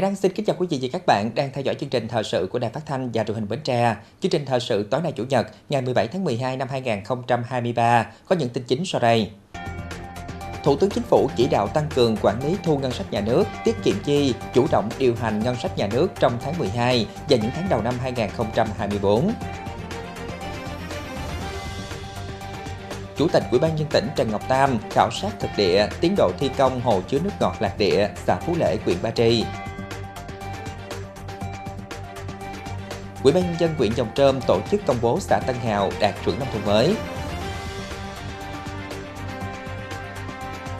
Hải Đăng xin kính chào quý vị và các bạn đang theo dõi chương trình thời sự của Đài Phát thanh và Truyền hình Bến Tre. Chương trình thời sự tối nay Chủ nhật, ngày 17 tháng 12 năm 2023 có những tin chính sau đây. Thủ tướng Chính phủ chỉ đạo tăng cường quản lý thu ngân sách nhà nước, tiết kiệm chi, chủ động điều hành ngân sách nhà nước trong tháng 12 và những tháng đầu năm 2024. Chủ tịch Ủy ban nhân tỉnh Trần Ngọc Tam khảo sát thực địa tiến độ thi công hồ chứa nước ngọt Lạc Địa, xã Phú Lễ, huyện Ba Tri. Ủy ban nhân dân huyện Dòng Trơm tổ chức công bố xã Tân Hào đạt chuẩn nông thôn mới.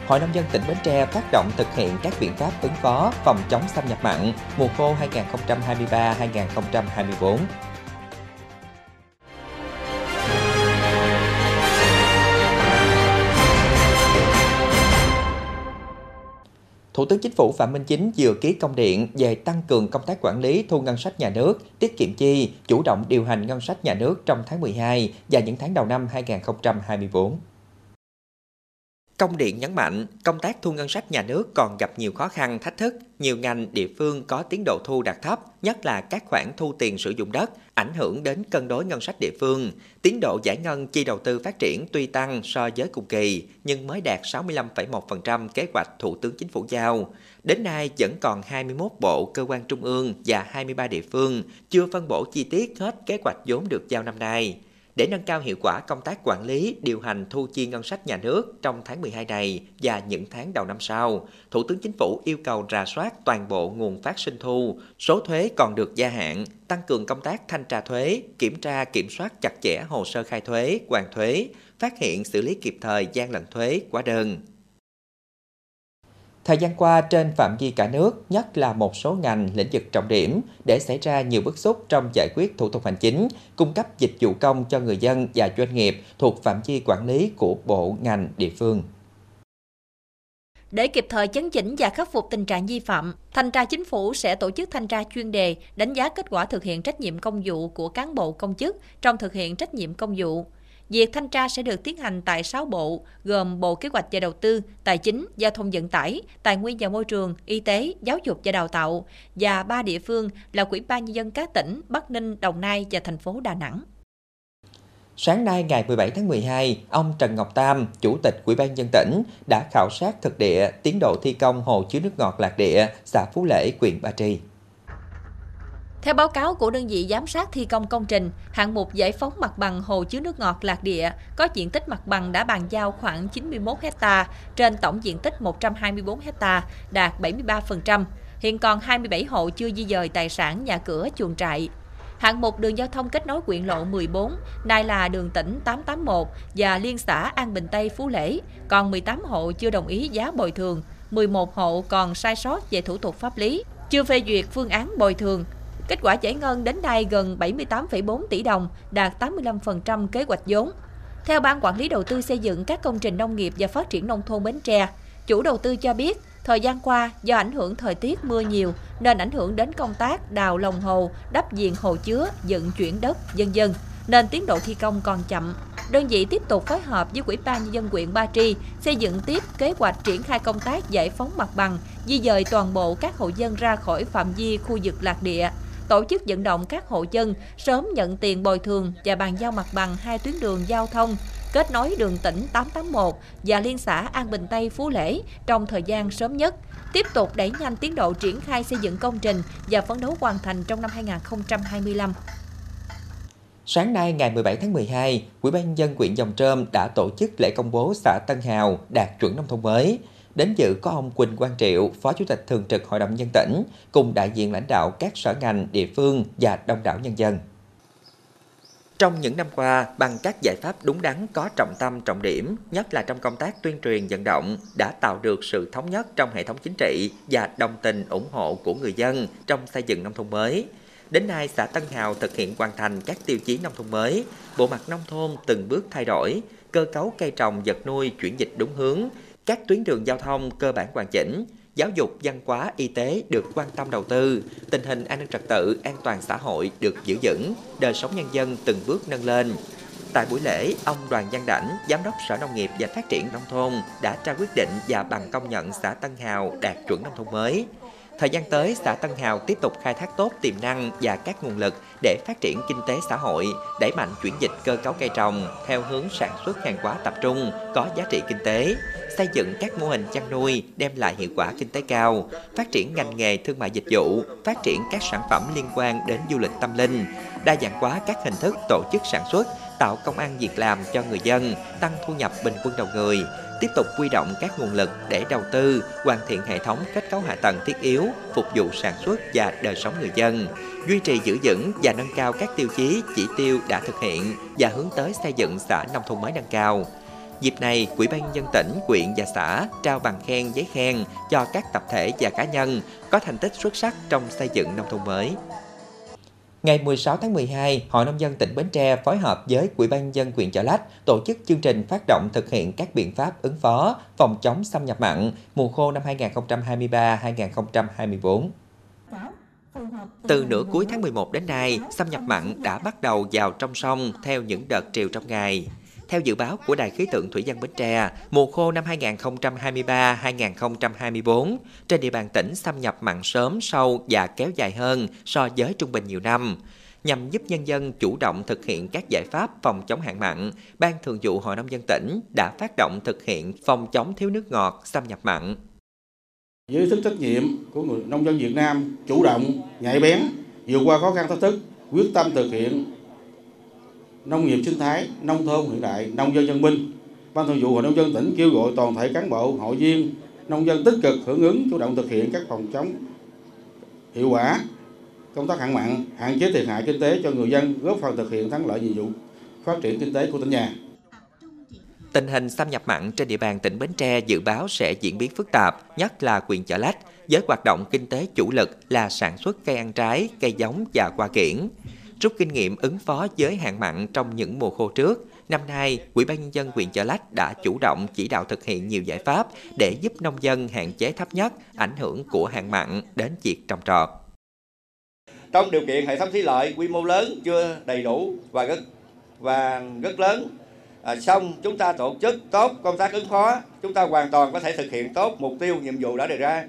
Hội nông dân tỉnh Bến Tre phát động thực hiện các biện pháp ứng phó phòng chống xâm nhập mặn mùa khô 2023-2024. Thủ tướng Chính phủ Phạm Minh Chính vừa ký công điện về tăng cường công tác quản lý thu ngân sách nhà nước, tiết kiệm chi, chủ động điều hành ngân sách nhà nước trong tháng 12 và những tháng đầu năm 2024. Công điện nhấn mạnh, công tác thu ngân sách nhà nước còn gặp nhiều khó khăn, thách thức. Nhiều ngành, địa phương có tiến độ thu đạt thấp, nhất là các khoản thu tiền sử dụng đất, ảnh hưởng đến cân đối ngân sách địa phương. Tiến độ giải ngân chi đầu tư phát triển tuy tăng so với cùng kỳ, nhưng mới đạt 65,1% kế hoạch Thủ tướng Chính phủ giao. Đến nay vẫn còn 21 bộ, cơ quan trung ương và 23 địa phương chưa phân bổ chi tiết hết kế hoạch vốn được giao năm nay. Để nâng cao hiệu quả công tác quản lý, điều hành thu chi ngân sách nhà nước trong tháng 12 này và những tháng đầu năm sau, Thủ tướng Chính phủ yêu cầu rà soát toàn bộ nguồn phát sinh thu, số thuế còn được gia hạn, tăng cường công tác thanh tra thuế, kiểm tra kiểm soát chặt chẽ hồ sơ khai thuế, hoàn thuế, phát hiện xử lý kịp thời gian lận thuế, quá đơn. Thời gian qua trên phạm vi cả nước, nhất là một số ngành lĩnh vực trọng điểm để xảy ra nhiều bức xúc trong giải quyết thủ tục hành chính, cung cấp dịch vụ công cho người dân và doanh nghiệp thuộc phạm vi quản lý của bộ ngành địa phương. Để kịp thời chấn chỉnh và khắc phục tình trạng vi phạm, Thanh tra Chính phủ sẽ tổ chức thanh tra chuyên đề, đánh giá kết quả thực hiện trách nhiệm công vụ của cán bộ công chức trong thực hiện trách nhiệm công vụ. Việc thanh tra sẽ được tiến hành tại 6 bộ, gồm Bộ Kế hoạch và Đầu tư, Tài chính, Giao thông vận tải, Tài nguyên và Môi trường, Y tế, Giáo dục và Đào tạo và ba địa phương là Quỹ ban nhân dân các tỉnh Bắc Ninh, Đồng Nai và thành phố Đà Nẵng. Sáng nay ngày 17 tháng 12, ông Trần Ngọc Tam, Chủ tịch Ủy ban dân tỉnh, đã khảo sát thực địa tiến độ thi công hồ chứa nước ngọt Lạc Địa, xã Phú Lễ, huyện Ba Tri. Theo báo cáo của đơn vị giám sát thi công công trình, hạng mục giải phóng mặt bằng hồ chứa nước ngọt Lạc Địa có diện tích mặt bằng đã bàn giao khoảng 91 hecta trên tổng diện tích 124 hecta, đạt 73%. Hiện còn 27 hộ chưa di dời tài sản nhà cửa chuồng trại. Hạng mục đường giao thông kết nối quyện lộ 14, nay là đường tỉnh 881 và liên xã An Bình Tây Phú Lễ, còn 18 hộ chưa đồng ý giá bồi thường, 11 hộ còn sai sót về thủ tục pháp lý, chưa phê duyệt phương án bồi thường, Kết quả giải ngân đến nay gần 78,4 tỷ đồng, đạt 85% kế hoạch vốn. Theo Ban Quản lý Đầu tư xây dựng các công trình nông nghiệp và phát triển nông thôn Bến Tre, chủ đầu tư cho biết thời gian qua do ảnh hưởng thời tiết mưa nhiều nên ảnh hưởng đến công tác đào lòng hồ, đắp diện hồ chứa, dựng chuyển đất, dân dân nên tiến độ thi công còn chậm. Đơn vị tiếp tục phối hợp với Quỹ ban nhân dân huyện Ba Tri xây dựng tiếp kế hoạch triển khai công tác giải phóng mặt bằng, di dời toàn bộ các hộ dân ra khỏi phạm vi khu vực lạc địa, tổ chức vận động các hộ dân sớm nhận tiền bồi thường và bàn giao mặt bằng hai tuyến đường giao thông kết nối đường tỉnh 881 và liên xã An Bình Tây Phú Lễ trong thời gian sớm nhất, tiếp tục đẩy nhanh tiến độ triển khai xây dựng công trình và phấn đấu hoàn thành trong năm 2025. Sáng nay ngày 17 tháng 12, Ủy ban dân huyện Dòng Trơm đã tổ chức lễ công bố xã Tân Hào đạt chuẩn nông thôn mới. Đến dự có ông Quỳnh Quang Triệu, Phó Chủ tịch Thường trực Hội đồng Nhân tỉnh, cùng đại diện lãnh đạo các sở ngành, địa phương và đông đảo nhân dân. Trong những năm qua, bằng các giải pháp đúng đắn có trọng tâm trọng điểm, nhất là trong công tác tuyên truyền vận động, đã tạo được sự thống nhất trong hệ thống chính trị và đồng tình ủng hộ của người dân trong xây dựng nông thôn mới. Đến nay, xã Tân Hào thực hiện hoàn thành các tiêu chí nông thôn mới, bộ mặt nông thôn từng bước thay đổi, cơ cấu cây trồng vật nuôi chuyển dịch đúng hướng, các tuyến đường giao thông cơ bản hoàn chỉnh, giáo dục, văn hóa, y tế được quan tâm đầu tư, tình hình an ninh trật tự, an toàn xã hội được giữ vững, đời sống nhân dân từng bước nâng lên. Tại buổi lễ, ông Đoàn Văn Đảnh, Giám đốc Sở Nông nghiệp và Phát triển Nông thôn đã trao quyết định và bằng công nhận xã Tân Hào đạt chuẩn nông thôn mới. Thời gian tới, xã Tân Hào tiếp tục khai thác tốt tiềm năng và các nguồn lực để phát triển kinh tế xã hội, đẩy mạnh chuyển dịch cơ cấu cây trồng theo hướng sản xuất hàng hóa tập trung, có giá trị kinh tế, xây dựng các mô hình chăn nuôi đem lại hiệu quả kinh tế cao, phát triển ngành nghề thương mại dịch vụ, phát triển các sản phẩm liên quan đến du lịch tâm linh, đa dạng hóa các hình thức tổ chức sản xuất, tạo công an việc làm cho người dân, tăng thu nhập bình quân đầu người, tiếp tục quy động các nguồn lực để đầu tư, hoàn thiện hệ thống kết cấu hạ tầng thiết yếu, phục vụ sản xuất và đời sống người dân, duy trì giữ vững và nâng cao các tiêu chí, chỉ tiêu đã thực hiện và hướng tới xây dựng xã nông thôn mới nâng cao. Dịp này, Quỹ ban dân tỉnh, quyện và xã trao bằng khen giấy khen cho các tập thể và cá nhân có thành tích xuất sắc trong xây dựng nông thôn mới. Ngày 16 tháng 12, Hội Nông dân tỉnh Bến Tre phối hợp với Ủy ban dân huyện Chợ Lách tổ chức chương trình phát động thực hiện các biện pháp ứng phó, phòng chống xâm nhập mặn mùa khô năm 2023-2024. Từ nửa cuối tháng 11 đến nay, xâm nhập mặn đã bắt đầu vào trong sông theo những đợt triều trong ngày. Theo dự báo của Đài khí tượng Thủy văn Bến Tre, mùa khô năm 2023-2024 trên địa bàn tỉnh xâm nhập mặn sớm, sâu và kéo dài hơn so với trung bình nhiều năm. Nhằm giúp nhân dân chủ động thực hiện các giải pháp phòng chống hạn mặn, Ban Thường vụ Hội Nông dân tỉnh đã phát động thực hiện phòng chống thiếu nước ngọt, xâm nhập mặn. Với sức trách nhiệm của người nông dân Việt Nam, chủ động, nhạy bén, vượt qua khó khăn thách thức, quyết tâm thực hiện nông nghiệp sinh thái, nông thôn hiện đại, nông dân dân minh. Ban thường vụ Hội nông dân tỉnh kêu gọi toàn thể cán bộ, hội viên, nông dân tích cực hưởng ứng chủ động thực hiện các phòng chống hiệu quả công tác hạn mặn, hạn chế thiệt hại kinh tế cho người dân, góp phần thực hiện thắng lợi nhiệm vụ phát triển kinh tế của tỉnh nhà. Tình hình xâm nhập mặn trên địa bàn tỉnh Bến Tre dự báo sẽ diễn biến phức tạp, nhất là huyện Chợ Lách, với hoạt động kinh tế chủ lực là sản xuất cây ăn trái, cây giống và hoa kiển. Rút kinh nghiệm ứng phó với hạn mặn trong những mùa khô trước, năm nay, Ủy ban nhân dân huyện Chợ Lách đã chủ động chỉ đạo thực hiện nhiều giải pháp để giúp nông dân hạn chế thấp nhất ảnh hưởng của hạn mặn đến việc trồng trọt. Trong điều kiện hệ thống thủy lợi quy mô lớn chưa đầy đủ và rất và rất lớn, à, xong chúng ta tổ chức tốt công tác ứng phó, chúng ta hoàn toàn có thể thực hiện tốt mục tiêu nhiệm vụ đã đề ra.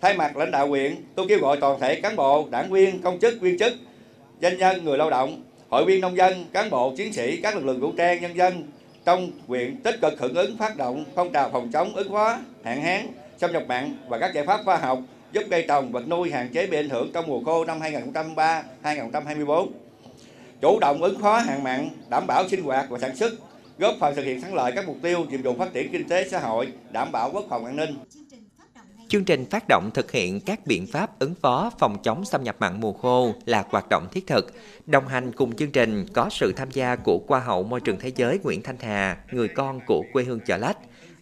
Thay mặt lãnh đạo huyện, tôi kêu gọi toàn thể cán bộ, đảng viên, công chức, viên chức doanh nhân, người lao động, hội viên nông dân, cán bộ, chiến sĩ, các lực lượng vũ trang, nhân dân trong huyện tích cực hưởng ứng phát động phong trào phòng chống ứng phó hạn hán, xâm nhập mặn và các giải pháp khoa học giúp cây trồng vật nuôi hạn chế bị ảnh hưởng trong mùa khô năm 2023-2024. Chủ động ứng phó hạn mặn, đảm bảo sinh hoạt và sản xuất, góp phần thực hiện thắng lợi các mục tiêu nhiệm vụ phát triển kinh tế xã hội, đảm bảo quốc phòng an ninh. Chương trình phát động thực hiện các biện pháp ứng phó phòng chống xâm nhập mặn mùa khô là hoạt động thiết thực. Đồng hành cùng chương trình có sự tham gia của Hoa hậu Môi trường Thế giới Nguyễn Thanh Hà, người con của quê hương Chợ Lách.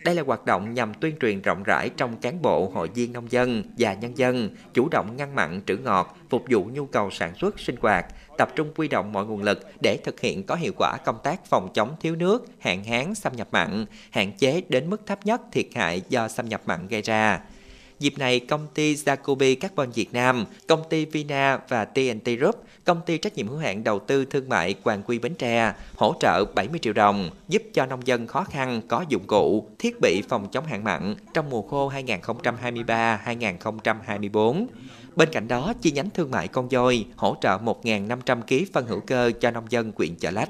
Đây là hoạt động nhằm tuyên truyền rộng rãi trong cán bộ, hội viên nông dân và nhân dân, chủ động ngăn mặn trữ ngọt, phục vụ nhu cầu sản xuất sinh hoạt, tập trung quy động mọi nguồn lực để thực hiện có hiệu quả công tác phòng chống thiếu nước, hạn hán, xâm nhập mặn, hạn chế đến mức thấp nhất thiệt hại do xâm nhập mặn gây ra. Dịp này, công ty Jacobi Carbon Việt Nam, công ty Vina và TNT Group, công ty trách nhiệm hữu hạn đầu tư thương mại Hoàng Quy Bến Tre hỗ trợ 70 triệu đồng giúp cho nông dân khó khăn có dụng cụ, thiết bị phòng chống hạn mặn trong mùa khô 2023-2024. Bên cạnh đó, chi nhánh thương mại Con Dôi hỗ trợ 1.500 kg phân hữu cơ cho nông dân quyện Chợ Lách.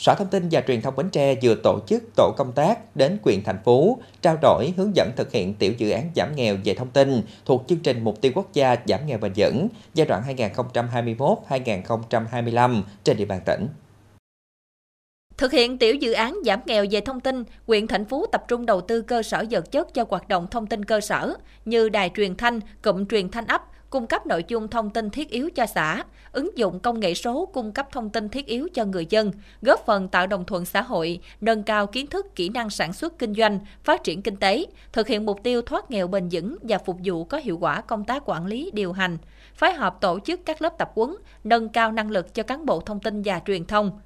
Sở Thông tin và Truyền thông Bến Tre vừa tổ chức tổ công tác đến quyền thành phố trao đổi hướng dẫn thực hiện tiểu dự án giảm nghèo về thông tin thuộc chương trình Mục tiêu Quốc gia giảm nghèo bền vững giai đoạn 2021-2025 trên địa bàn tỉnh. Thực hiện tiểu dự án giảm nghèo về thông tin, huyện thành phố tập trung đầu tư cơ sở vật chất cho hoạt động thông tin cơ sở như đài truyền thanh, cụm truyền thanh ấp, cung cấp nội dung thông tin thiết yếu cho xã, ứng dụng công nghệ số cung cấp thông tin thiết yếu cho người dân, góp phần tạo đồng thuận xã hội, nâng cao kiến thức kỹ năng sản xuất kinh doanh, phát triển kinh tế, thực hiện mục tiêu thoát nghèo bền vững và phục vụ có hiệu quả công tác quản lý điều hành, phối hợp tổ chức các lớp tập huấn, nâng cao năng lực cho cán bộ thông tin và truyền thông.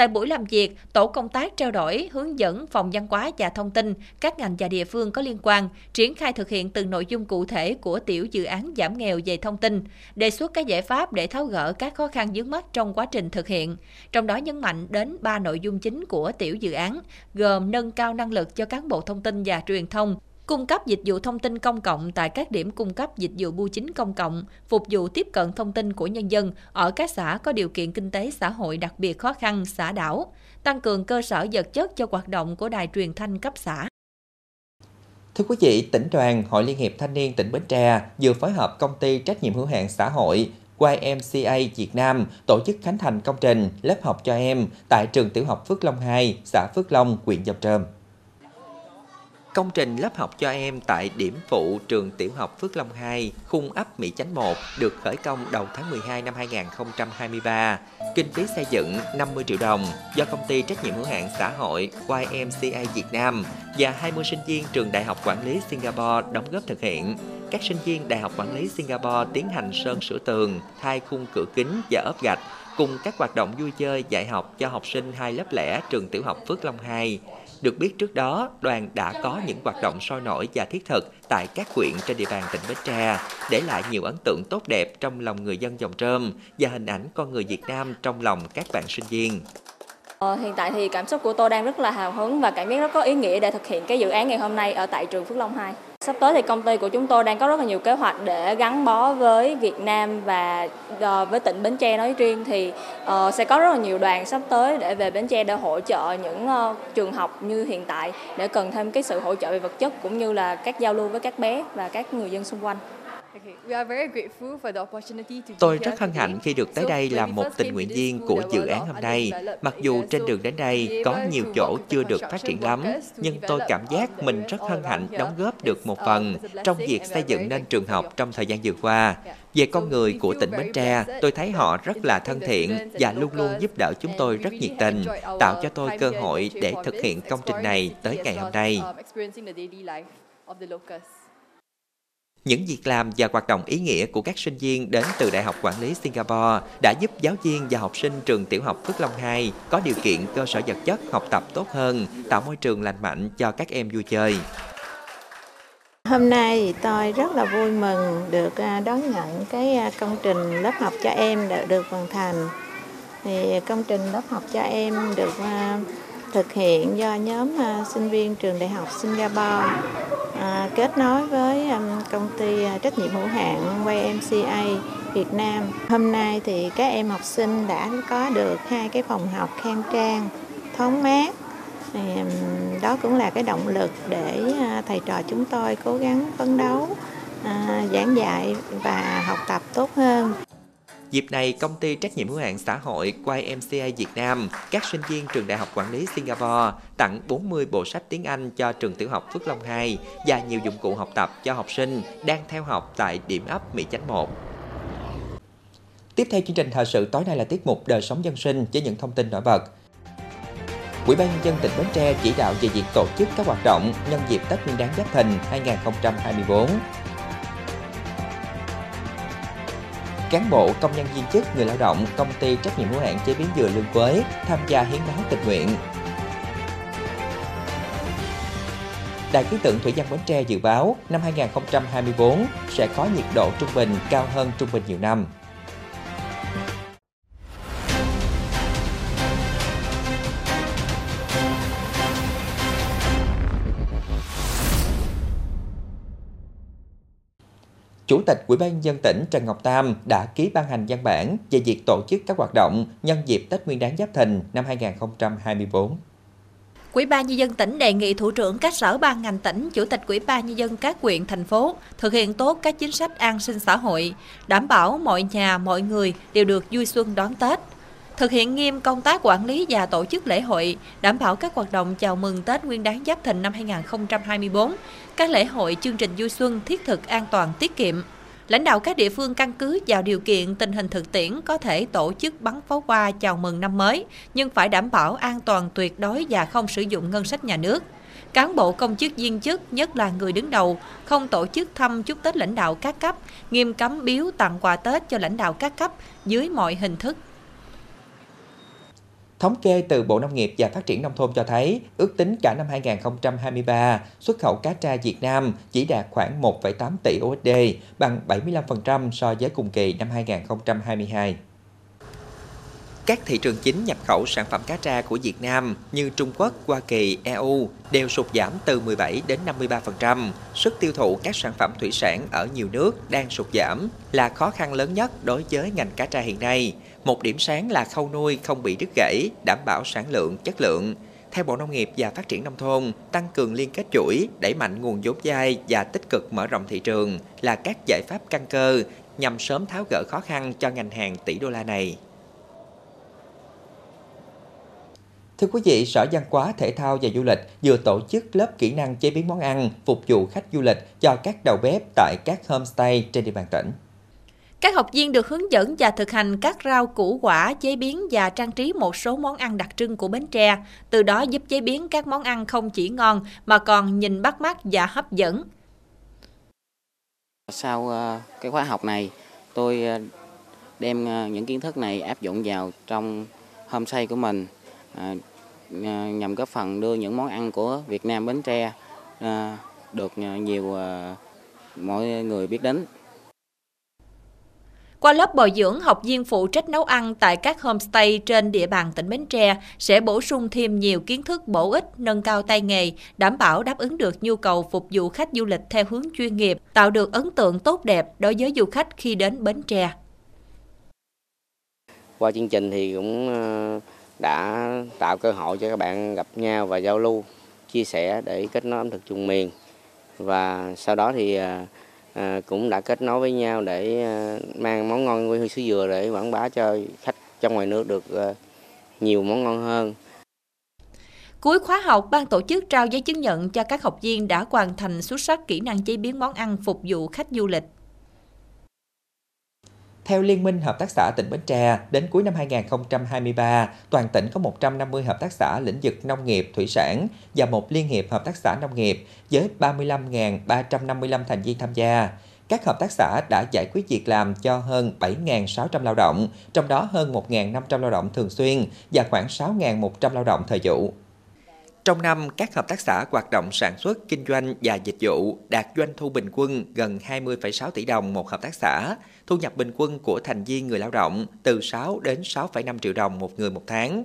Tại buổi làm việc, tổ công tác trao đổi, hướng dẫn phòng văn hóa và thông tin, các ngành và địa phương có liên quan, triển khai thực hiện từng nội dung cụ thể của tiểu dự án giảm nghèo về thông tin, đề xuất các giải pháp để tháo gỡ các khó khăn vướng mắt trong quá trình thực hiện. Trong đó nhấn mạnh đến ba nội dung chính của tiểu dự án, gồm nâng cao năng lực cho cán bộ thông tin và truyền thông, cung cấp dịch vụ thông tin công cộng tại các điểm cung cấp dịch vụ bưu chính công cộng, phục vụ tiếp cận thông tin của nhân dân ở các xã có điều kiện kinh tế xã hội đặc biệt khó khăn, xã đảo, tăng cường cơ sở vật chất cho hoạt động của đài truyền thanh cấp xã. Thưa quý vị, tỉnh đoàn Hội Liên hiệp Thanh niên tỉnh Bến Tre vừa phối hợp công ty trách nhiệm hữu hạn xã hội YMCA Việt Nam tổ chức khánh thành công trình lớp học cho em tại trường tiểu học Phước Long 2, xã Phước Long, huyện Dòng Trơm. Công trình lớp học cho em tại điểm phụ trường tiểu học Phước Long 2, khung ấp Mỹ Chánh 1 được khởi công đầu tháng 12 năm 2023. Kinh phí xây dựng 50 triệu đồng do công ty trách nhiệm hữu hạn xã hội YMCA Việt Nam và 20 sinh viên trường Đại học Quản lý Singapore đóng góp thực hiện. Các sinh viên Đại học Quản lý Singapore tiến hành sơn sửa tường, thay khung cửa kính và ốp gạch cùng các hoạt động vui chơi dạy học cho học sinh hai lớp lẻ trường tiểu học Phước Long 2. Được biết trước đó, đoàn đã có những hoạt động sôi nổi và thiết thực tại các huyện trên địa bàn tỉnh Bến Tre, để lại nhiều ấn tượng tốt đẹp trong lòng người dân dòng trơm và hình ảnh con người Việt Nam trong lòng các bạn sinh viên. Ờ, hiện tại thì cảm xúc của tôi đang rất là hào hứng và cảm giác rất có ý nghĩa để thực hiện cái dự án ngày hôm nay ở tại trường Phước Long 2. Sắp tới thì công ty của chúng tôi đang có rất là nhiều kế hoạch để gắn bó với Việt Nam và uh, với tỉnh Bến Tre nói riêng thì uh, sẽ có rất là nhiều đoàn sắp tới để về Bến Tre để hỗ trợ những uh, trường học như hiện tại để cần thêm cái sự hỗ trợ về vật chất cũng như là các giao lưu với các bé và các người dân xung quanh. Tôi rất hân hạnh khi được tới đây làm một tình nguyện viên của dự án hôm nay. Mặc dù trên đường đến đây có nhiều chỗ chưa được phát triển lắm, nhưng tôi cảm giác mình rất hân hạnh đóng góp được một phần trong việc xây dựng nên trường học trong thời gian vừa qua. Về con người của tỉnh Bến Tre, tôi thấy họ rất là thân thiện và luôn luôn giúp đỡ chúng tôi rất nhiệt tình, tạo cho tôi cơ hội để thực hiện công trình này tới ngày hôm nay. Những việc làm và hoạt động ý nghĩa của các sinh viên đến từ Đại học Quản lý Singapore đã giúp giáo viên và học sinh trường tiểu học Phước Long 2 có điều kiện cơ sở vật chất học tập tốt hơn, tạo môi trường lành mạnh cho các em vui chơi. Hôm nay tôi rất là vui mừng được à, đón nhận cái à, công trình lớp học cho em đã được hoàn thành. Thì công trình lớp học cho em được à, thực hiện do nhóm à, sinh viên trường đại học Singapore à, kết nối với um, công ty à, trách nhiệm hữu hạn YMCA Việt Nam. Hôm nay thì các em học sinh đã có được hai cái phòng học khang trang, thoáng mát. Thì, um, đó cũng là cái động lực để thầy trò chúng tôi cố gắng phấn đấu, à, giảng dạy và học tập tốt hơn. Dịp này, công ty trách nhiệm hữu hạn xã hội YMCA Việt Nam, các sinh viên trường Đại học Quản lý Singapore tặng 40 bộ sách tiếng Anh cho trường tiểu học Phước Long 2 và nhiều dụng cụ học tập cho học sinh đang theo học tại điểm ấp Mỹ Chánh 1. Tiếp theo chương trình thời sự tối nay là tiết mục đời sống dân sinh với những thông tin nổi bật. Ủy ban nhân dân tỉnh Bến Tre chỉ đạo về việc tổ chức các hoạt động nhân dịp Tết Nguyên đán Giáp Thìn 2024 cán bộ, công nhân viên chức, người lao động, công ty trách nhiệm hữu hạn chế biến dừa Lương Quế tham gia hiến máu tình nguyện. Đài khí tượng Thủy văn Bến Tre dự báo năm 2024 sẽ có nhiệt độ trung bình cao hơn trung bình nhiều năm. Chủ tịch Ủy ban dân tỉnh Trần Ngọc Tam đã ký ban hành văn bản về việc tổ chức các hoạt động nhân dịp Tết Nguyên đán Giáp Thìn năm 2024. Quỹ ban nhân dân tỉnh đề nghị thủ trưởng các sở ban ngành tỉnh, chủ tịch quỹ ban nhân dân các huyện thành phố thực hiện tốt các chính sách an sinh xã hội, đảm bảo mọi nhà mọi người đều được vui xuân đón Tết thực hiện nghiêm công tác quản lý và tổ chức lễ hội, đảm bảo các hoạt động chào mừng Tết Nguyên đán Giáp Thìn năm 2024, các lễ hội chương trình vui xuân thiết thực an toàn tiết kiệm. Lãnh đạo các địa phương căn cứ vào điều kiện tình hình thực tiễn có thể tổ chức bắn pháo hoa chào mừng năm mới, nhưng phải đảm bảo an toàn tuyệt đối và không sử dụng ngân sách nhà nước. Cán bộ công chức viên chức, nhất là người đứng đầu, không tổ chức thăm chúc Tết lãnh đạo các cấp, nghiêm cấm biếu tặng quà Tết cho lãnh đạo các cấp dưới mọi hình thức Thống kê từ Bộ Nông nghiệp và Phát triển Nông thôn cho thấy, ước tính cả năm 2023, xuất khẩu cá tra Việt Nam chỉ đạt khoảng 1,8 tỷ USD, bằng 75% so với cùng kỳ năm 2022. Các thị trường chính nhập khẩu sản phẩm cá tra của Việt Nam như Trung Quốc, Hoa Kỳ, EU đều sụt giảm từ 17 đến 53%. Sức tiêu thụ các sản phẩm thủy sản ở nhiều nước đang sụt giảm là khó khăn lớn nhất đối với ngành cá tra hiện nay. Một điểm sáng là khâu nuôi không bị đứt gãy, đảm bảo sản lượng, chất lượng. Theo Bộ Nông nghiệp và Phát triển Nông thôn, tăng cường liên kết chuỗi, đẩy mạnh nguồn vốn vay và tích cực mở rộng thị trường là các giải pháp căn cơ nhằm sớm tháo gỡ khó khăn cho ngành hàng tỷ đô la này. Thưa quý vị, Sở Văn hóa, Thể thao và Du lịch vừa tổ chức lớp kỹ năng chế biến món ăn phục vụ khách du lịch cho các đầu bếp tại các homestay trên địa bàn tỉnh. Các học viên được hướng dẫn và thực hành các rau củ quả, chế biến và trang trí một số món ăn đặc trưng của Bến Tre, từ đó giúp chế biến các món ăn không chỉ ngon mà còn nhìn bắt mắt và hấp dẫn. Sau ờ, cái khóa học này, tôi ờ, đem ờ, những kiến thức này áp dụng vào trong homestay của mình nhằm góp phần đưa những món ăn của Việt Nam Bến Tre được nhiều mọi người biết đến. Qua lớp bồi dưỡng, học viên phụ trách nấu ăn tại các homestay trên địa bàn tỉnh Bến Tre sẽ bổ sung thêm nhiều kiến thức bổ ích, nâng cao tay nghề, đảm bảo đáp ứng được nhu cầu phục vụ khách du lịch theo hướng chuyên nghiệp, tạo được ấn tượng tốt đẹp đối với du khách khi đến Bến Tre. Qua chương trình thì cũng ờ, đã tạo cơ hội cho các bạn gặp nhau và giao lưu, chia sẻ để kết nối ẩm thực chung miền. Và sau đó thì ờ, à, cũng đã kết nối với nhau để à, mang món ngon quê hương xứ dừa để quảng bá cho khách trong ngoài nước được à, nhiều món ngon hơn. Cuối khóa học, ban tổ chức trao giấy chứng nhận cho các học viên đã hoàn thành xuất sắc kỹ năng chế biến món ăn phục vụ khách du lịch. Theo Liên minh Hợp tác xã tỉnh Bến Tre, đến cuối năm 2023, toàn tỉnh có 150 hợp tác xã lĩnh vực nông nghiệp, thủy sản và một liên hiệp hợp tác xã nông nghiệp với 35.355 thành viên tham gia. Các hợp tác xã đã giải quyết việc làm cho hơn 7.600 lao động, trong đó hơn 1.500 lao động thường xuyên và khoảng 6.100 lao động thời vụ. Trong năm, các hợp tác xã hoạt động sản xuất, kinh doanh và dịch vụ đạt doanh thu bình quân gần 20,6 tỷ đồng một hợp tác xã, thu nhập bình quân của thành viên người lao động từ 6 đến 6,5 triệu đồng một người một tháng.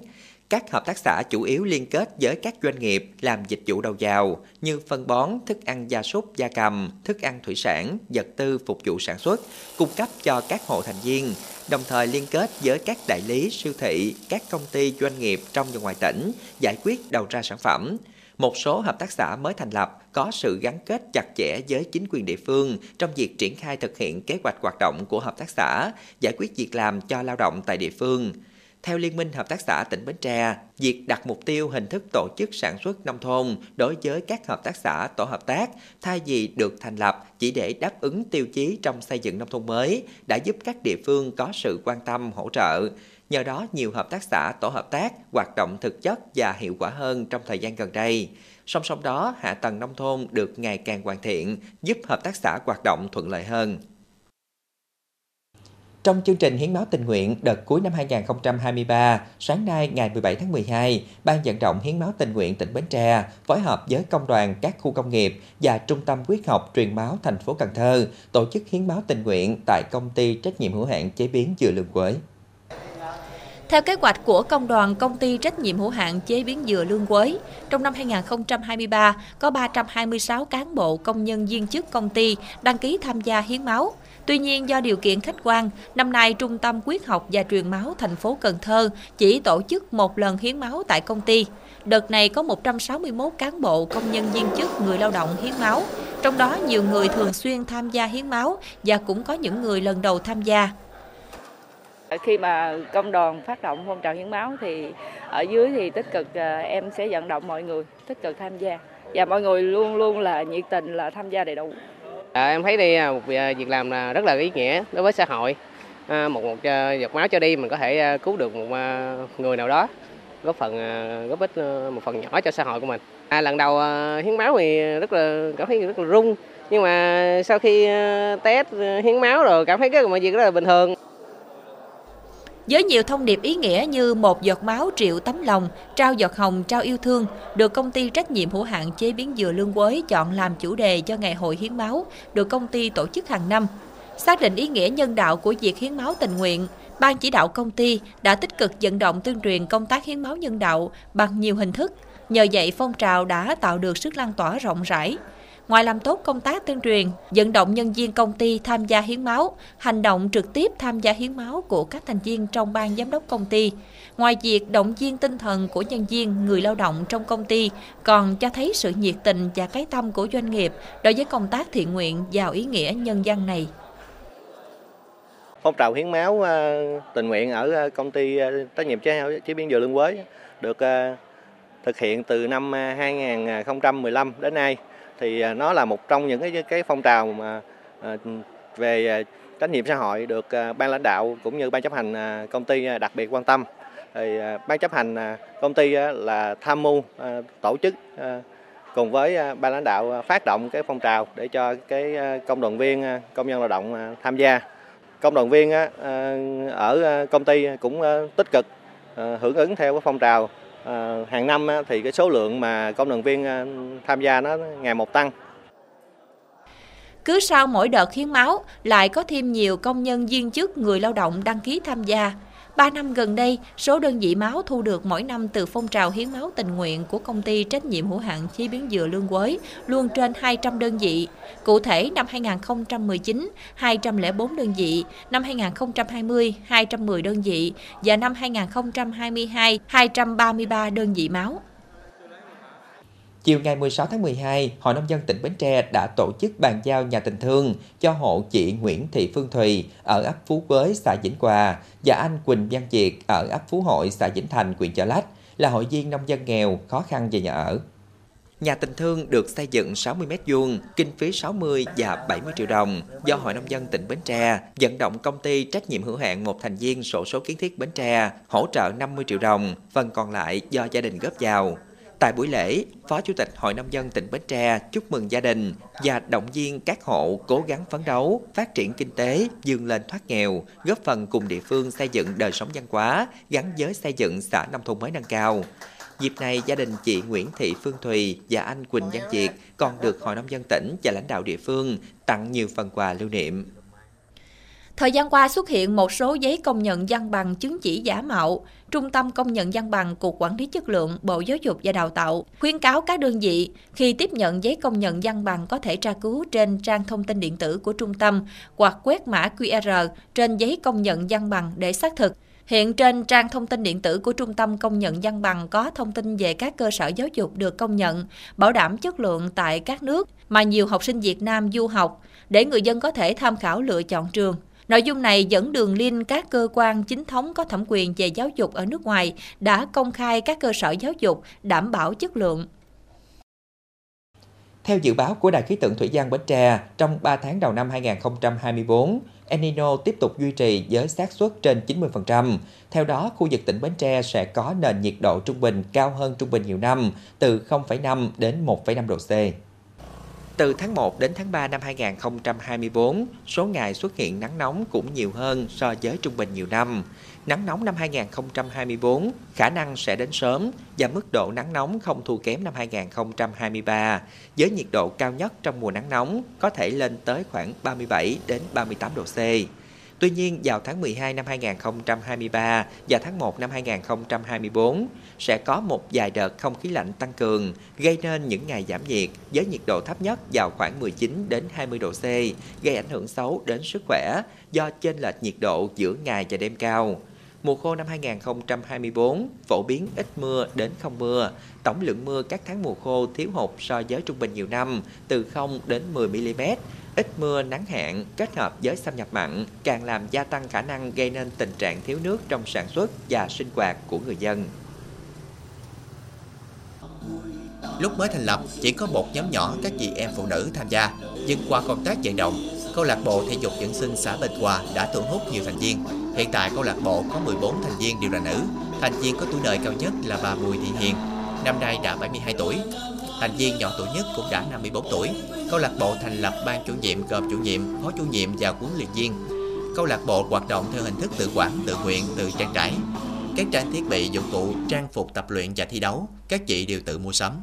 Các hợp tác xã chủ yếu liên kết với các doanh nghiệp làm dịch vụ đầu vào như phân bón, thức ăn gia súc, gia cầm, thức ăn thủy sản, vật tư phục vụ sản xuất, cung cấp cho các hộ thành viên, đồng thời liên kết với các đại lý, siêu thị, các công ty doanh nghiệp trong và ngoài tỉnh, giải quyết đầu ra sản phẩm. Một số hợp tác xã mới thành lập có sự gắn kết chặt chẽ với chính quyền địa phương trong việc triển khai thực hiện kế hoạch hoạt động của hợp tác xã, giải quyết việc làm cho lao động tại địa phương. Theo Liên minh Hợp tác xã tỉnh Bến Tre, việc đặt mục tiêu hình thức tổ chức sản xuất nông thôn đối với các hợp tác xã tổ hợp tác thay vì được thành lập chỉ để đáp ứng tiêu chí trong xây dựng nông thôn mới đã giúp các địa phương có sự quan tâm hỗ trợ. Nhờ đó, nhiều hợp tác xã tổ hợp tác hoạt động thực chất và hiệu quả hơn trong thời gian gần đây. Song song đó, hạ tầng nông thôn được ngày càng hoàn thiện, giúp hợp tác xã hoạt động thuận lợi hơn. Trong chương trình hiến máu tình nguyện đợt cuối năm 2023, sáng nay ngày 17 tháng 12, Ban vận động hiến máu tình nguyện tỉnh Bến Tre phối hợp với công đoàn các khu công nghiệp và Trung tâm huyết học truyền máu thành phố Cần Thơ tổ chức hiến máu tình nguyện tại công ty trách nhiệm hữu hạn chế biến dừa lương quế. Theo kế hoạch của Công đoàn Công ty Trách nhiệm hữu hạn chế biến dừa Lương Quế, trong năm 2023 có 326 cán bộ công nhân viên chức công ty đăng ký tham gia hiến máu. Tuy nhiên do điều kiện khách quan, năm nay Trung tâm Quyết học và Truyền máu thành phố Cần Thơ chỉ tổ chức một lần hiến máu tại công ty. Đợt này có 161 cán bộ công nhân viên chức người lao động hiến máu, trong đó nhiều người thường xuyên tham gia hiến máu và cũng có những người lần đầu tham gia. Khi mà công đoàn phát động phong trào hiến máu thì ở dưới thì tích cực ờ, em sẽ vận động mọi người tích cực tham gia và mọi người luôn luôn là nhiệt tình là tham gia đầy đủ. À, em thấy đây à, một việc à, làm rất là ý nghĩa đối với xã hội. À, một một à, giọt máu cho đi mình có thể cứu được một người nào đó, góp phần góp ích một phần nhỏ cho xã hội của mình. À, lần đầu hiến máu thì rất là cảm thấy rất là rung nhưng mà sau khi test hiến máu rồi cảm thấy cái mọi việc rất là bình thường với nhiều thông điệp ý nghĩa như một giọt máu triệu tấm lòng, trao giọt hồng trao yêu thương, được công ty trách nhiệm hữu hạn chế biến dừa Lương quế chọn làm chủ đề cho Ngày hội hiến máu, được công ty tổ chức hàng năm. Xác định ý nghĩa nhân đạo của việc hiến máu tình nguyện, Ban chỉ đạo công ty đã tích cực vận động tuyên truyền công tác hiến máu nhân đạo bằng nhiều hình thức. Nhờ vậy phong trào đã tạo được sức lan tỏa rộng rãi. Ngoài làm tốt công tác tuyên truyền, vận động nhân viên công ty tham gia hiến máu, hành động trực tiếp tham gia hiến máu của các thành viên trong ban giám đốc công ty. Ngoài việc động viên tinh thần của nhân viên, người lao động trong công ty, còn cho thấy sự nhiệt tình và cái tâm của doanh nghiệp đối với công tác thiện nguyện giàu ý nghĩa nhân dân này. Phong trào hiến máu ờ, tình nguyện ở ờ, công ty ờ, trách nhiệm chế biến dừa Lương Quế được thực hiện từ năm 2015 đến nay thì à, nó là một trong những cái cái phong trào mà à, về à, trách nhiệm xã hội được ban lãnh đạo cũng như ban chấp hành công ty đặc biệt quan tâm. Thì ban chấp hành công ty là tham mưu tổ chức cùng với ban lãnh đạo phát động cái phong trào để cho cái công đoàn viên công nhân lao động tham gia. Công đoàn viên ở công ty cũng tích cực hưởng ứng theo cái phong trào. Ờ, hàng năm thì cái số lượng mà công đoàn viên ờ, tham gia nó ngày một tăng. Cứ sau mỗi đợt hiến máu, lại có thêm nhiều công nhân viên chức người lao động đăng ký tham gia. 3 năm gần đây, số đơn vị máu thu được mỗi năm từ phong trào hiến máu tình nguyện của công ty trách nhiệm hữu hạn chế biến dừa Lương Quế luôn trên 200 đơn vị. Cụ thể, năm 2019, 204 đơn vị, năm 2020, 210 đơn vị và năm 2022, 233 đơn vị máu. Chiều ngày 16 tháng 12, Hội Nông dân tỉnh Bến Tre đã tổ chức bàn giao nhà tình thương cho hộ chị Nguyễn Thị Phương Thùy ở ấp Phú Quế, xã Vĩnh Hòa và anh Quỳnh Văn Kiệt ở ấp Phú Hội, xã Vĩnh Thành, huyện Chợ Lách là hội viên nông dân nghèo khó khăn về nhà ở. Nhà tình thương được xây dựng 60 m2, kinh phí 60 và 70 triệu đồng do Hội Nông dân tỉnh Bến Tre vận động công ty trách nhiệm hữu hạn một thành viên sổ số kiến thiết Bến Tre hỗ trợ 50 triệu đồng, phần còn lại do gia đình góp vào. Tại buổi lễ, Phó Chủ tịch Hội Nông dân tỉnh Bến Tre chúc mừng gia đình và động viên các hộ cố gắng phấn đấu, phát triển kinh tế, vươn lên thoát nghèo, góp phần cùng địa phương xây dựng đời sống văn hóa, gắn với xây dựng xã nông thôn mới nâng cao. Dịp này, gia đình chị Nguyễn Thị Phương Thùy và anh Quỳnh Văn Diệt còn được Hội Nông dân tỉnh và lãnh đạo địa phương tặng nhiều phần quà lưu niệm. Thời gian qua xuất hiện một số giấy công nhận văn bằng chứng chỉ giả mạo. Trung tâm Công nhận văn bằng Cục Quản lý Chất lượng Bộ Giáo dục và Đào tạo khuyến cáo các đơn vị khi tiếp nhận giấy công nhận văn bằng có thể tra cứu trên trang thông tin điện tử của trung tâm hoặc quét mã QR trên giấy công nhận văn bằng để xác thực. Hiện trên trang thông tin điện tử của Trung tâm Công nhận văn bằng có thông tin về các cơ sở giáo dục được công nhận, bảo đảm chất lượng tại các nước mà nhiều học sinh Việt Nam du học, để người dân có thể tham khảo lựa chọn trường. Nội dung này dẫn đường link các cơ quan chính thống có thẩm quyền về giáo dục ở nước ngoài đã công khai các cơ sở giáo dục đảm bảo chất lượng. Theo dự báo của Đài khí tượng Thủy văn Bến Tre, trong 3 tháng đầu năm 2024, El Nino tiếp tục duy trì với xác suất trên 90%. Theo đó, khu vực tỉnh Bến Tre sẽ có nền nhiệt độ trung bình cao hơn trung bình nhiều năm, từ 0,5 đến 1,5 độ C. Từ tháng 1 đến tháng 3 năm 2024, số ngày xuất hiện nắng nóng cũng nhiều hơn so với trung bình nhiều năm. Nắng nóng năm 2024 khả năng sẽ đến sớm và mức độ nắng nóng không thua kém năm 2023, với nhiệt độ cao nhất trong mùa nắng nóng có thể lên tới khoảng 37 đến 38 độ C. Tuy nhiên, vào tháng 12 năm 2023 và tháng 1 năm 2024 sẽ có một vài đợt không khí lạnh tăng cường, gây nên những ngày giảm nhiệt với nhiệt độ thấp nhất vào khoảng 19 đến 20 độ C, gây ảnh hưởng xấu đến sức khỏe do chênh lệch nhiệt độ giữa ngày và đêm cao. Mùa khô năm 2024 phổ biến ít mưa đến không mưa. Tổng lượng mưa các tháng mùa khô thiếu hụt so với trung bình nhiều năm từ 0 đến 10 mm. Ít mưa nắng hạn kết hợp với xâm nhập mặn càng làm gia tăng khả năng gây nên tình trạng thiếu nước trong sản xuất và sinh hoạt của người dân. Lúc mới thành lập, chỉ có một nhóm nhỏ các chị em phụ nữ tham gia, nhưng qua công tác vận động, câu lạc bộ thể dục dưỡng sinh xã Bình Hòa đã thu hút nhiều thành viên. Hiện tại câu lạc bộ có 14 thành viên đều là nữ. Thành viên có tuổi đời cao nhất là bà Bùi Thị Hiền, năm nay đã 72 tuổi. Thành viên nhỏ tuổi nhất cũng đã 54 tuổi. Câu lạc bộ thành lập ban chủ nhiệm gồm chủ nhiệm, phó chủ nhiệm và huấn luyện viên. câu lạc bộ hoạt động theo hình thức tự quản, tự nguyện, tự trang trải. Các trang thiết bị, dụng cụ, trang phục tập luyện và thi đấu, các chị đều tự mua sắm.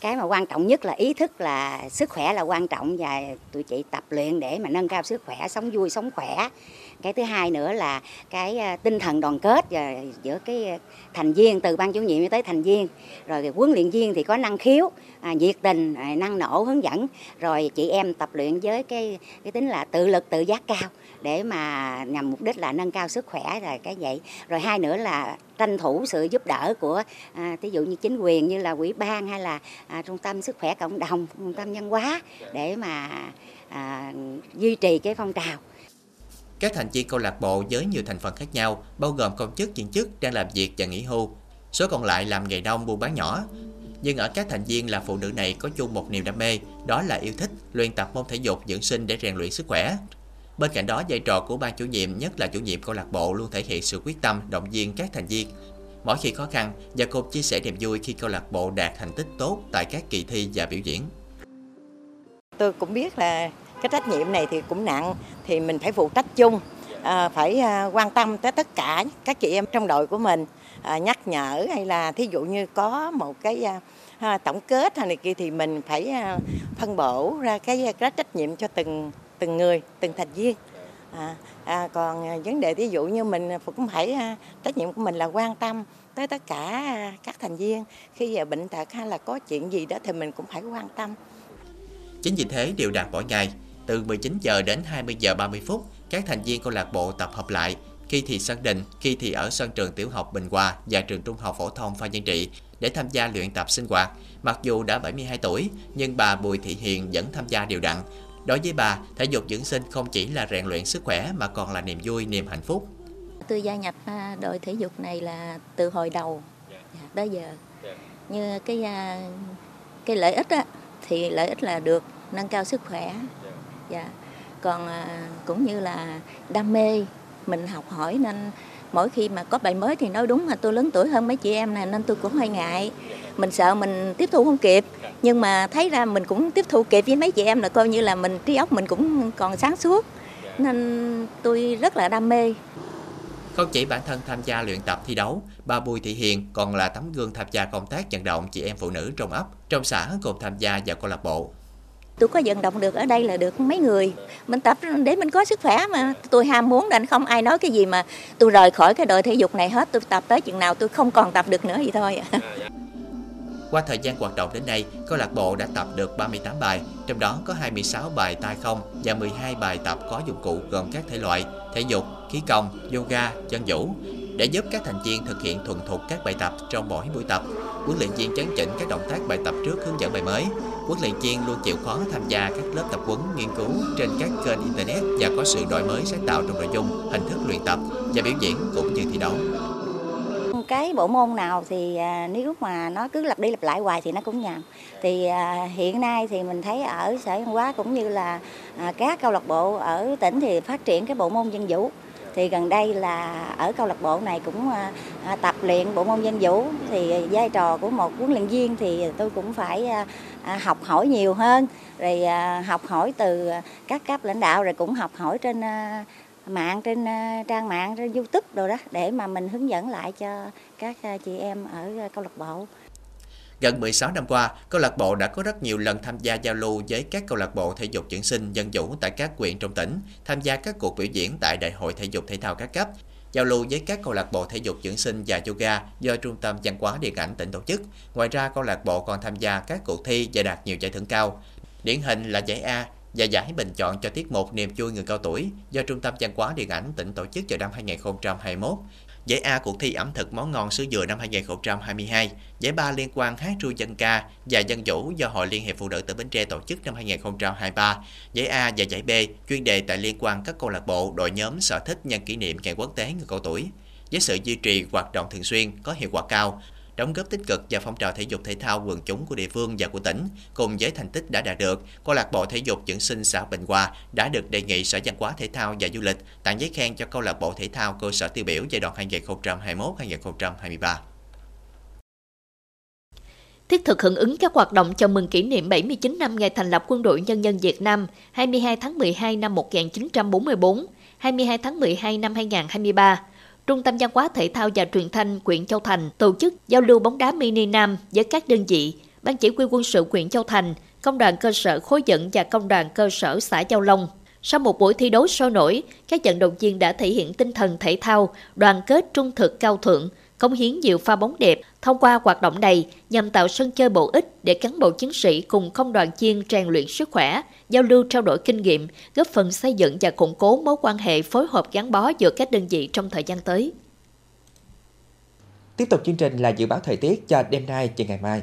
Cái mà quan trọng nhất là ý thức là sức khỏe là quan trọng và tụi chị tập luyện để mà nâng cao sức khỏe, sống vui, sống khỏe. Cái thứ hai nữa là cái à, tinh thần đoàn kết và giữa cái à, thành viên từ ban chủ nhiệm tới thành viên. Rồi huấn luyện viên thì có năng khiếu à, nhiệt tình à, năng nổ hướng dẫn. Rồi chị em tập luyện với cái cái tính là tự lực tự giác cao để mà nhằm mục đích là nâng cao sức khỏe rồi cái vậy rồi hai nữa là tranh thủ sự giúp đỡ của à, ví dụ như chính quyền như là quỹ ban hay là à, trung tâm sức khỏe cộng đồng trung tâm nhân hóa để mà à, duy trì cái phong trào các thành viên câu lạc bộ với nhiều thành phần khác nhau, bao gồm công chức, viên chức đang làm việc và nghỉ hưu. Số còn lại làm nghề nông buôn bán nhỏ. Nhưng ở các thành viên là phụ nữ này có chung một niềm đam mê, đó là yêu thích luyện tập môn thể dục dưỡng sinh để rèn luyện sức khỏe. Bên cạnh đó, vai trò của ban chủ nhiệm, nhất là chủ nhiệm câu lạc bộ luôn thể hiện sự quyết tâm động viên các thành viên. Mỗi khi khó khăn, và cô chia sẻ niềm vui khi câu lạc bộ đạt thành tích tốt tại các kỳ thi và biểu diễn. Tôi cũng biết là cái trách nhiệm này thì cũng nặng thì mình phải phụ trách chung à, phải à, quan tâm tới tất cả các chị em trong đội của mình à, nhắc nhở hay là thí dụ như có một cái à, tổng kết hay này kia thì mình phải à, phân bổ ra cái, cái trách nhiệm cho từng từng người từng thành viên à, à, còn à, vấn đề ví dụ như mình à, cũng phải à, trách nhiệm của mình là quan tâm tới tất cả à, các thành viên khi về bệnh tật hay là có chuyện gì đó thì mình cũng phải quan tâm chính vì thế đều đạt mỗi ngày từ 19 giờ đến 20 giờ 30 phút, các thành viên câu lạc bộ tập hợp lại, khi thì sân đình, khi thì ở sân trường tiểu học Bình Hòa và trường trung học phổ thông Phan Văn Trị để tham gia luyện tập sinh hoạt. Mặc dù đã 72 tuổi, nhưng bà Bùi Thị Hiền vẫn tham gia đều đặn. Đối với bà, thể dục dưỡng sinh không chỉ là rèn luyện sức khỏe mà còn là niềm vui, niềm hạnh phúc. Tôi gia nhập à, đội thể dục này là từ hồi đầu tới giờ. Như cái à, cái lợi ích á, thì lợi ích là được nâng cao sức khỏe. Dạ. Còn à, cũng như là đam mê mình học hỏi nên mỗi khi mà có bài mới thì nói đúng mà tôi lớn tuổi hơn mấy chị em này nên tôi cũng hơi ngại. Mình sợ mình tiếp thu không kịp nhưng mà thấy ra mình cũng tiếp thu kịp với mấy chị em là coi như là mình trí óc mình cũng còn sáng suốt. Nên tôi rất là đam mê. Không chỉ bản thân tham gia luyện tập thi đấu, bà Bùi Thị Hiền còn là tấm gương tham gia công tác vận động chị em phụ nữ trong ấp, trong xã cùng tham gia vào câu lạc bộ tôi có vận động được ở đây là được mấy người. Mình tập để mình có sức khỏe mà. Tôi ham muốn nên không ai nói cái gì mà tôi rời khỏi cái đội thể dục này hết. Tôi tập tới chừng nào tôi không còn tập được nữa vậy thôi. Qua thời gian hoạt động đến nay, câu lạc bộ đã tập được 38 bài, trong đó có 26 bài tay không và 12 bài tập có dụng cụ gồm các thể loại thể dục, khí công, yoga, chân vũ để giúp các thành viên thực hiện thuần thục các bài tập trong mỗi buổi tập. Huấn luyện viên chấn chỉnh các động tác bài tập trước hướng dẫn bài mới. Huấn luyện viên luôn chịu khó tham gia các lớp tập huấn nghiên cứu trên các kênh internet và có sự đổi mới sáng tạo trong nội dung, hình thức luyện tập và biểu diễn cũng như thi đấu cái bộ môn nào thì à, nếu mà nó cứ lặp đi lặp lại hoài thì nó cũng nhàm thì à, hiện nay thì mình thấy ở sở văn hóa cũng như là à, các câu lạc bộ ở tỉnh thì phát triển cái bộ môn dân vũ thì gần đây là ở câu lạc bộ này cũng à, à, tập luyện bộ môn dân vũ. Thì vai trò của một huấn luyện viên thì tôi cũng phải à, học hỏi nhiều hơn. Rồi học hỏi từ các cấp lãnh đạo, rồi cũng học hỏi trên mạng, trên trang mạng, trên youtube rồi đó, để mà mình hướng dẫn lại cho các chị em ở câu lạc bộ. Gần 16 năm qua, câu lạc bộ đã có rất nhiều lần tham gia giao lưu với các câu lạc bộ thể dục dưỡng sinh dân vũ tại các huyện trong tỉnh, tham gia các cuộc biểu diễn tại Đại hội thể dục thể thao các cấp, giao lưu với các câu lạc bộ thể dục dưỡng sinh và yoga do Trung tâm Văn hóa Điện ảnh tỉnh tổ chức. Ngoài ra, câu lạc bộ còn tham gia các cuộc thi và đạt nhiều giải thưởng cao. Điển hình là giải A và giải bình chọn cho tiết mục Niềm vui người cao tuổi do Trung tâm Văn hóa Điện ảnh tỉnh tổ chức vào năm 2021 Giải A cuộc thi ẩm thực món ngon xứ dừa năm 2022, giải ba liên quan hát ru dân ca và dân vũ do Hội Liên hiệp Phụ nữ tỉnh Bến Tre tổ chức năm 2023, giải A và giải B chuyên đề tại liên quan các câu lạc bộ, đội nhóm sở thích nhân kỷ niệm Ngày Quốc tế người cao tuổi. Với sự duy trì hoạt động thường xuyên có hiệu quả cao, đóng góp tích cực vào phong trào thể dục thể thao quần chúng của địa phương và của tỉnh. Cùng với thành tích đã đạt được, câu lạc bộ thể dục dưỡng sinh xã Bình Hòa đã được đề nghị Sở Văn hóa Thể thao và Du lịch tặng giấy khen cho câu lạc bộ thể thao cơ sở tiêu biểu giai đoạn 2021-2023 thiết thực hưởng ứng các hoạt động chào mừng kỷ niệm 79 năm ngày thành lập Quân đội Nhân dân Việt Nam 22 tháng 12 năm 1944, 22 tháng 12 năm 2023. Trung tâm Văn hóa Thể thao và Truyền thanh huyện Châu Thành tổ chức giao lưu bóng đá mini nam với các đơn vị, Ban chỉ huy quân sự huyện Châu Thành, Công đoàn cơ sở khối dẫn và Công đoàn cơ sở xã Châu Long. Sau một buổi thi đấu sôi nổi, các vận động viên đã thể hiện tinh thần thể thao, đoàn kết trung thực cao thượng, cống hiến nhiều pha bóng đẹp. Thông qua hoạt động này nhằm tạo sân chơi bổ ích để cán bộ chiến sĩ cùng công đoàn chiên rèn luyện sức khỏe, giao lưu trao đổi kinh nghiệm, góp phần xây dựng và củng cố mối quan hệ phối hợp gắn bó giữa các đơn vị trong thời gian tới. Tiếp tục chương trình là dự báo thời tiết cho đêm nay và ngày mai.